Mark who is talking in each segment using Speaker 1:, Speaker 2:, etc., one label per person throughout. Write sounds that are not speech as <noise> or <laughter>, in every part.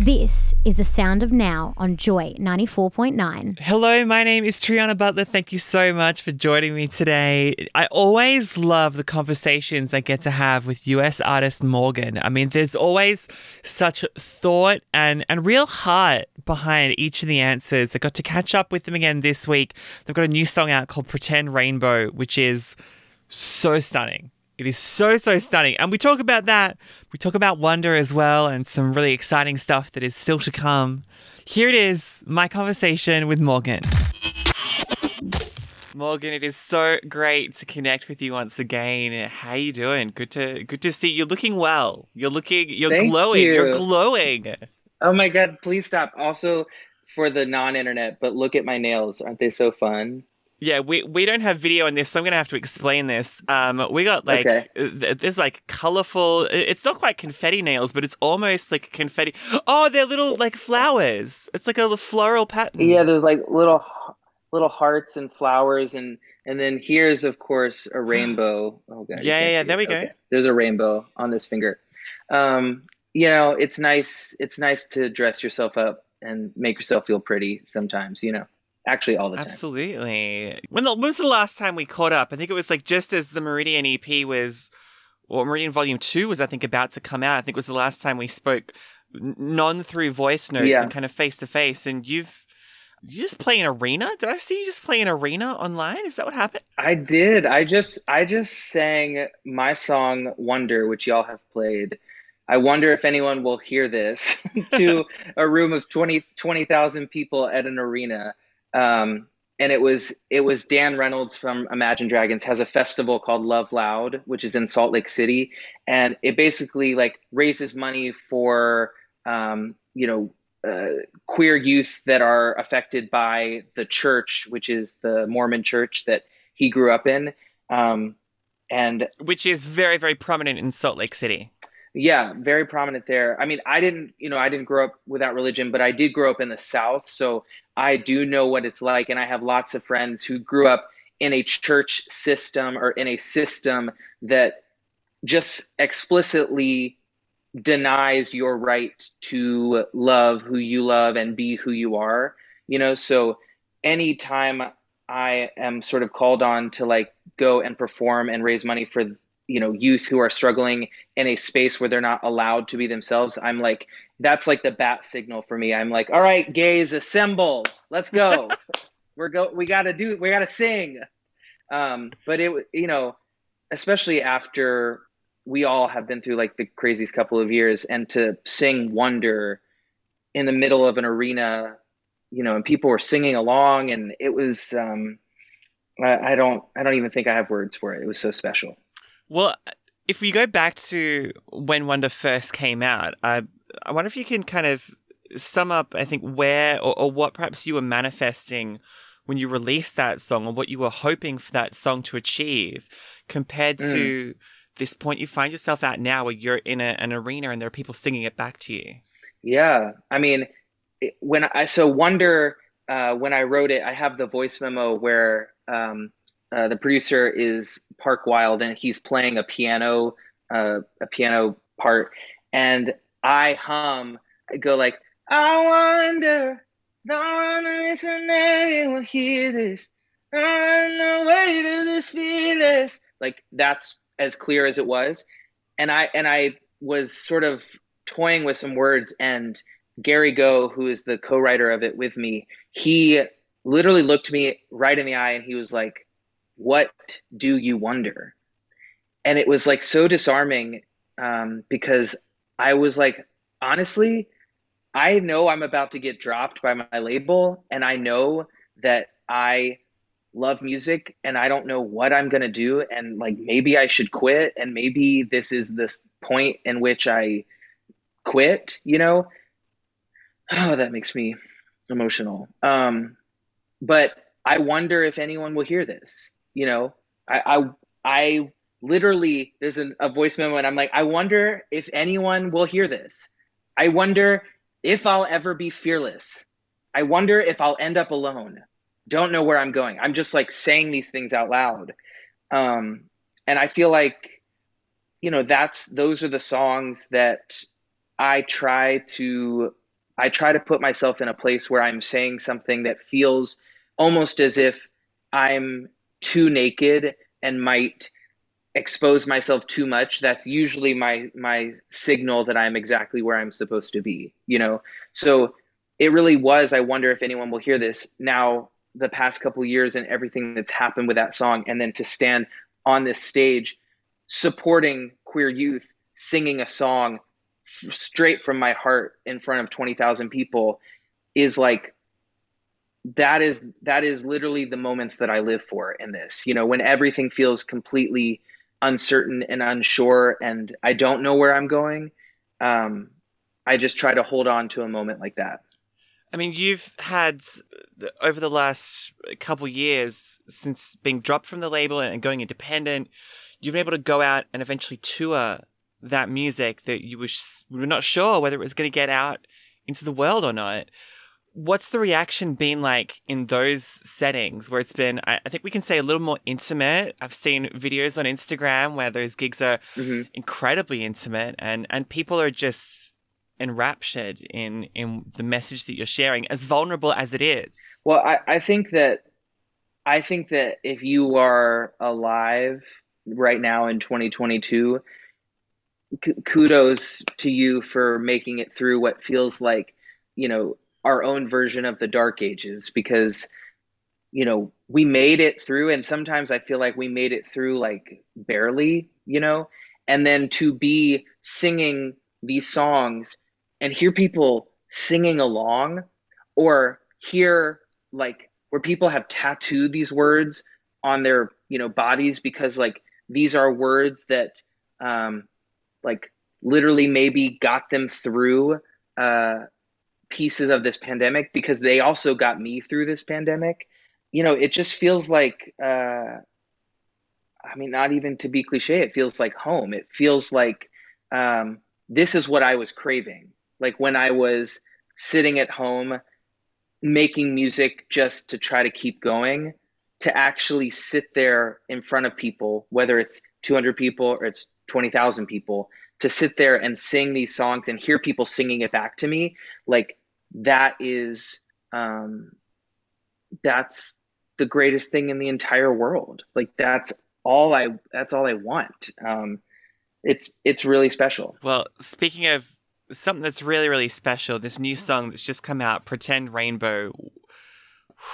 Speaker 1: This is the sound of now on Joy 94.9.
Speaker 2: Hello, my name is Triana Butler. Thank you so much for joining me today. I always love the conversations I get to have with US artist morgxn. I mean, there's always such thought and, and real heart behind each of the answers. I got to catch up with them again this week. They've got a new song out called Pretend Rainbow, which is so stunning. It is so, so stunning. And we talk about that. We talk about wonder as well and some really exciting stuff that is still to come. Here it is my conversation with morgxn. morgxn, it is so great to connect with you once again. How you doing? Good to good to see you. You're looking well. You're looking you're
Speaker 3: Thank
Speaker 2: glowing.
Speaker 3: you.
Speaker 2: You're glowing.
Speaker 3: Oh my god, please stop. Also, for the non-internet, but look at my nails. Aren't they so fun?
Speaker 2: Yeah, we we don't have video in this, so I'm gonna have to explain this. Um, we got like
Speaker 3: Okay.
Speaker 2: uh, there's like colorful. It's not quite confetti nails, but it's almost like confetti. Oh, they're little like flowers. It's like a floral pattern.
Speaker 3: Yeah, there's like little little hearts and flowers and and then here's of course a <gasps> rainbow. Oh god.
Speaker 2: Yeah, yeah, yeah, there we go.
Speaker 3: Okay. There's a rainbow on this finger. Um, you know, it's nice it's nice to dress yourself up and make yourself feel pretty sometimes, you know. Actually all the time.
Speaker 2: Absolutely. When, the, when was the last time we caught up? I think it was like just as the Meridian EP was, or Meridian Volume Two was, I think, about to come out. I think it was the last time we spoke, non through voice notes
Speaker 3: Yeah.
Speaker 2: and kind of face to face. And you've you just play an arena? Did I see you just play an arena online? Is that what happened?
Speaker 3: I did. I just I just sang my song Wonder, which y'all have played. I wonder if anyone will hear this <laughs> to <laughs> a room of 20 20,000 people at an arena. Um, and it was it was Dan Reynolds from Imagine Dragons has a festival called LOVELOUD, which is in Salt Lake City, and it basically like raises money for um, you know uh, queer youth that are affected by the church, which is the Mormon church that he grew up in. Um, and
Speaker 2: Which is very, very prominent in Salt Lake City.
Speaker 3: Yeah, very prominent there. I mean, I didn't, you know, I didn't grow up without religion, but I did grow up in the South. So I do know what it's like. And I have lots of friends who grew up in a church system or in a system that just explicitly denies your right to love who you love and be who you are. You know, so anytime I am sort of called on to like go and perform and raise money for, you know, youth who are struggling in a space where they're not allowed to be themselves, I'm like, that's like the bat signal for me. I'm like, all right, gays, assemble. Let's go. <laughs> We're go. We got to do. We got to sing. Um, but it, you know, especially after we all have been through like the craziest couple of years, and to sing "Wonder" in the middle of an arena, you know, and people were singing along, and it was. Um, I, I don't. I don't even think I have words for it. It was so special.
Speaker 2: Well, if we go back to when Wonder first came out, I I wonder if you can kind of sum up, I think, where or, or what perhaps you were manifesting when you released that song, or what you were hoping for that song to achieve, compared to this point you find yourself at now, where you're in a, an arena and there are people singing it back to you.
Speaker 3: Yeah, I mean, when I so Wonder, uh, when I wrote it, I have the voice memo where um, uh, the producer is Park Wild and he's playing a piano, uh, a piano part, and I hum, I go like, I wonder, one listening will hear this. On the way to this fearless, like that's as clear as it was, and I and I was sort of toying with some words and Gary Go, who is the co-writer of it with me, he literally looked me right in the eye and he was like, "What do you wonder?" And it was like so disarming um, because I was like, honestly, I know I'm about to get dropped by my label, and I know that I love music and I don't know what I'm going to do and like maybe I should quit and maybe this is this point in which I quit, you know? Oh, <sighs> that makes me emotional. Um but I wonder if anyone will hear this, you know? I I I literally there's an, a voice memo and i'm like i wonder if anyone will hear this. I wonder if i'll ever be fearless. I wonder if i'll end up alone. Don't know where i'm going. I'm just like saying these things out loud. Um, and i feel like you know that's those are the songs that i try to i try to put myself in a place where i'm saying something that feels almost as if i'm too naked and might expose myself too much that's usually my my signal that i'm exactly where i'm supposed to be you know? So it really was i wonder if anyone will hear this now the past couple years and everything that's happened with that song and then to stand on this stage supporting queer youth singing a song f- straight from my heart in front of 20,000 people is like that is that is literally the moments that I live for in this. You know, when everything feels completely uncertain and unsure and I don't know where I'm going, um, I just try to hold on to a moment like that.
Speaker 2: I mean, you've had over the last couple years since being dropped from the label and going independent, you've been able to go out and eventually tour that music that you were not sure whether it was going to get out into the world or not what's the reaction been like in those settings where it's been I, think we can say a little more intimate i've seen videos on instagram where those gigs are mm-hmm. incredibly intimate and and people are just enraptured in in the message that you're sharing as vulnerable as it is
Speaker 3: well i i think that i think that if you are alive right now in 2022 kudos to you for making it through what feels like you know our own version of the dark ages because you know we made it through and sometimes i feel like we made it through like barely you know? And then to be singing these songs and hear people singing along or hear like where people have tattooed these words on their you know bodies because like these are words that um like literally maybe got them through uh pieces of this pandemic because they also got me through this pandemic. You know, it just feels like, uh, I mean, not even to be cliche, it feels like home. It feels like um, this is what I was craving. Like when I was sitting at home making music just to try to keep going, to actually sit there in front of people, whether it's 200 people or it's 20,000 people, to sit there and sing these songs and hear people singing it back to me, like that is um, that's the greatest thing in the entire world. Like that's all I that's all I want. Um, it's it's really special.
Speaker 2: Well, speaking of something that's really really special, this new song that's just come out, "Pretend Rainbow."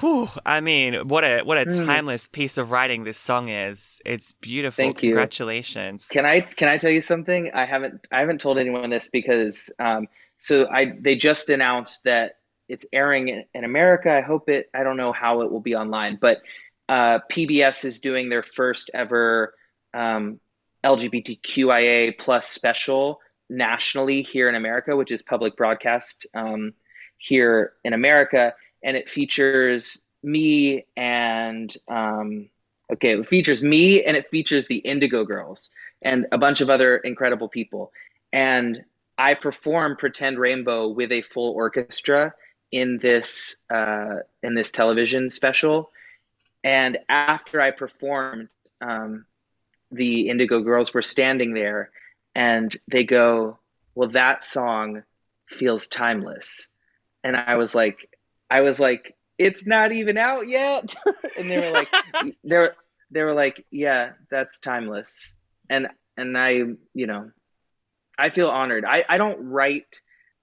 Speaker 2: Whew, I mean, what a what a mm. timeless piece of writing this song is. It's beautiful.
Speaker 3: Thank
Speaker 2: you. Congratulations.
Speaker 3: Can I can I tell you something? I haven't I haven't told anyone this because um, so I they just announced that it's airing in, in, America. I hope it. I don't know how it will be online, but uh, PBS is doing their first ever um, LGBTQIA plus special nationally here in America, which is public broadcast um, here in America, and it features me and um, okay, it features me and it features the Indigo Girls and a bunch of other incredible people. And I perform Pretend Rainbow with a full orchestra in this uh, in this television special. And after I performed, um, the Indigo Girls were standing there, and they go, "Well, that song feels timeless." And I was like, I was like, "It's not even out yet," <laughs> and they were like, <laughs> "They were they were like, yeah, that's timeless." And and I, you know, I feel honored. I, I don't write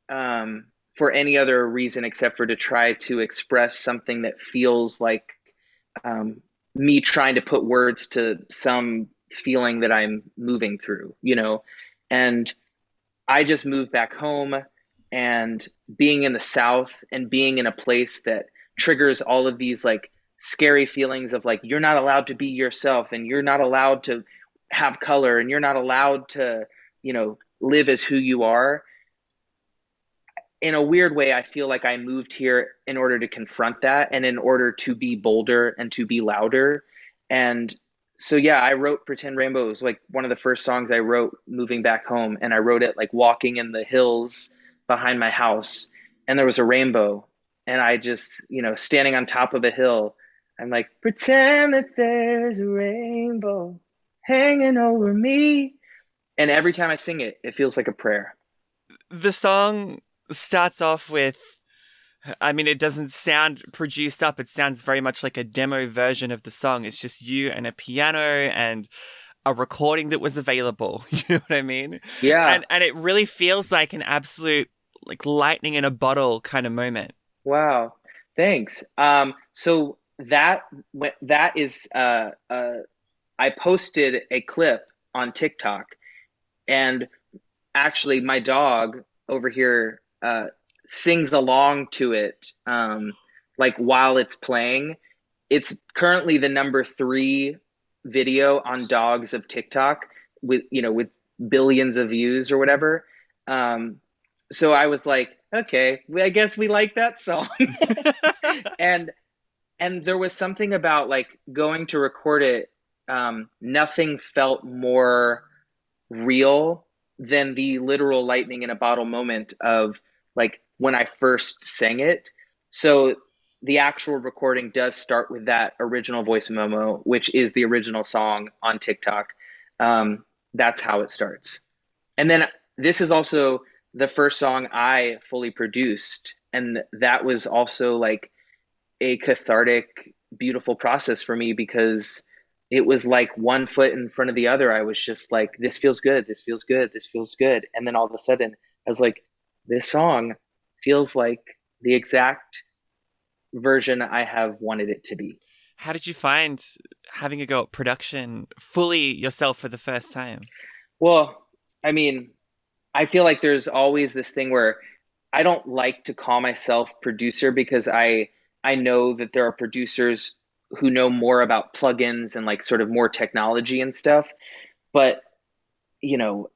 Speaker 3: um, for any other reason except for to try to express something that feels like um, me trying to put words to some feeling that I'm moving through, you know. And I just moved back home and being in the South and being in a place that triggers all of these like scary feelings of like you're not allowed to be yourself and you're not allowed to have color and you're not allowed to, you know, live as who you are in a weird way i feel like i moved here in order to confront that and in order to be bolder and to be louder and so yeah, I wrote Pretend Rainbow. Was like one of the first songs I wrote moving back home. And I wrote it like walking in the hills behind my house. And there was a rainbow. And I just, you know, standing on top of a hill, I'm like, pretend that there's a rainbow hanging over me. And every time I sing it, it feels like a prayer.
Speaker 2: The song starts off with I mean, it doesn't sound produced up. It sounds very much like a demo version of the song. It's just you and a piano and a recording that was available. <laughs> You know what I mean?
Speaker 3: Yeah.
Speaker 2: And and it really feels like an absolute like lightning in a bottle kind of moment.
Speaker 3: Wow. Thanks. Um, so that that is uh, uh, I posted a clip on TikTok, and actually, my dog over here uh, sings along to it um, like while it's playing. It's currently the number three video on dogs of TikTok with you know with billions of views or whatever. Um, so I was like, okay, I guess we like that song. <laughs> and and there was something about like going to record it. Um, nothing felt more real than the literal lightning in a bottle moment of like when I first sang it. So the actual recording does start with that original voice memo, which is the original song on TikTok. Um, that's how it starts. And then this is also the first song I fully produced. And that was also like a cathartic, beautiful process for me because it was like one foot in front of the other. I was just like, this feels good, this feels good, this feels good. And then all of a sudden, I was like, this song feels like the exact version I have wanted it to be.
Speaker 2: How did you find having a go at production fully yourself for the first time?
Speaker 3: Well, I mean, I feel like there's always this thing where I don't like to call myself producer because I I know that there are producers who know more about plugins and like sort of more technology and stuff. But you know,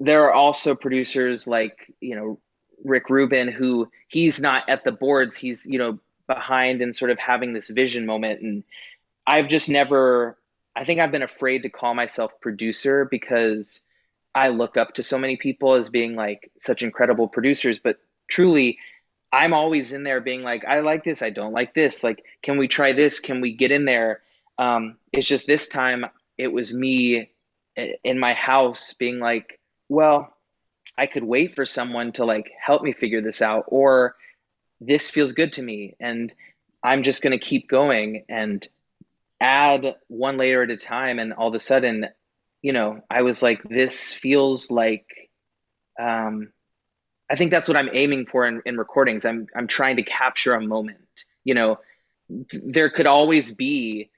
Speaker 3: there are also producers like, you know, Rick Rubin, who he's not at the boards, he's you know behind and sort of having this vision moment. And I've just never, I think I've been afraid to call myself producer because I look up to so many people as being like such incredible producers, but truly. I'm always in there being like, I like this, I don't like this. Like, can we try this? Can we get in there? Um, it's just this time it was me in my house being like, well, I could wait for someone to like help me figure this out or this feels good to me and I'm just going to keep going and add one layer at a time and all of a sudden you know I was like this feels like um I think that's what I'm aiming for in, in recordings. I'm I'm trying to capture a moment you know. There could always be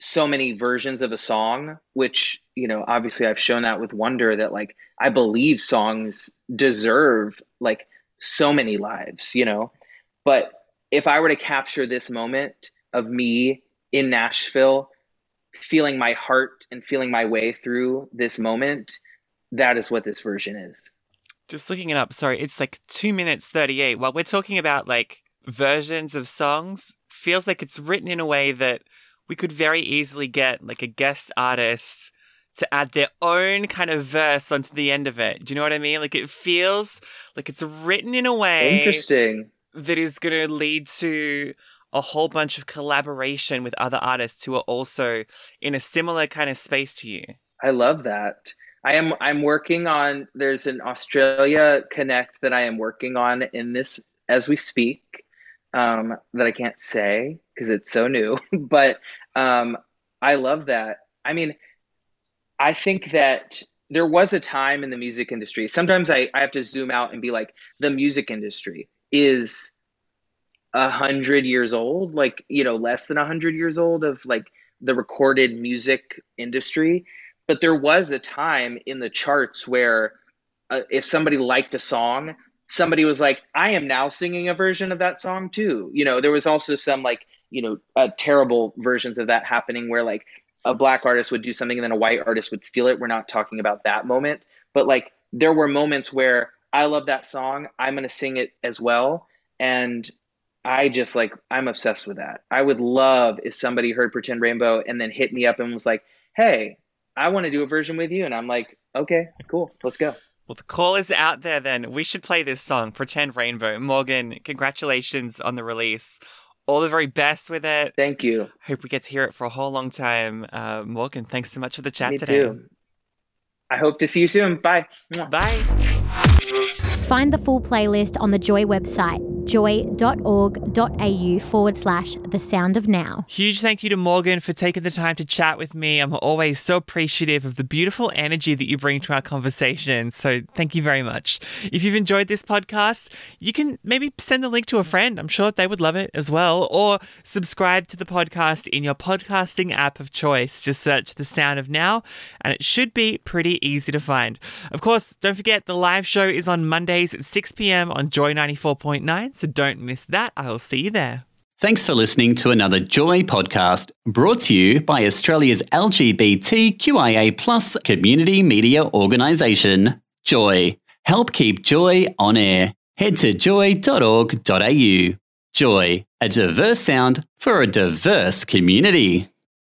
Speaker 3: so many versions of a song which you know obviously i've shown that with wonder that like i believe songs deserve like so many lives you know. But if i were to capture this moment of me in nashville feeling my heart and feeling my way through this moment that is what this version is
Speaker 2: just looking it up sorry it's like 2 minutes 38 while we're talking about like versions of songs feels like it's written in a way that we could very easily get like a guest artist to add their own kind of verse onto the end of it. Do you know what I mean? Like it feels like it's written in a way
Speaker 3: interesting
Speaker 2: that is going to lead to a whole bunch of collaboration with other artists who are also in a similar kind of space to you.
Speaker 3: I love that. I am I'm working on there's an Australia connect that I am working on in this as we speak um, that I can't say because it's so new, <laughs> but um, I love that. I mean, I think that there was a time in the music industry. Sometimes I, I have to zoom out and be like, the music industry is a hundred years old, like, you know, less than a hundred years old of like the recorded music industry. But there was a time in the charts where uh, if somebody liked a song, somebody was like, I am now singing a version of that song too. You know, there was also some like you know uh, terrible versions of that happening where like a black artist would do something and then a white artist would steal it we're not talking about that moment but like there were moments where i love that song i'm going to sing it as well and I just like I'm obsessed with that. I would love if somebody heard Pretend Rainbow and then hit me up and was like, "Hey, I want to do a version with you." And I'm like, "Okay, cool. Let's go."
Speaker 2: Well, the call is out there then. We should play this song, Pretend Rainbow. morgxn, congratulations on the release. All the very best with it.
Speaker 3: Thank you.
Speaker 2: Hope we get to hear it for a whole long time. Uh, morgxn, thanks so much for the chat
Speaker 3: Me
Speaker 2: today.
Speaker 3: too. I hope to see you soon. Bye.
Speaker 2: Bye.
Speaker 1: Find the full playlist on the Joy website, joy.org.au forward slash the sound of now.
Speaker 2: Huge thank you to morgxn for taking the time to chat with me. I'm always so appreciative of the beautiful energy that you bring to our conversation. So thank you very much. If you've enjoyed this podcast, you can maybe send the link to a friend. I'm sure they would love it as well. Or subscribe to the podcast in your podcasting app of choice. Just search The Sound of Now, and it should be pretty easy to find. Of course, don't forget the live show is on Mondays at 6 p.m. on Joy 94.9, so don't miss that. I'll see you there.
Speaker 4: Thanks for listening to another Joy podcast brought to you by Australia's LGBTQIA plus community media organisation, Joy. Help keep Joy on air. Head to joy.org.au. Joy, a diverse sound for a diverse community.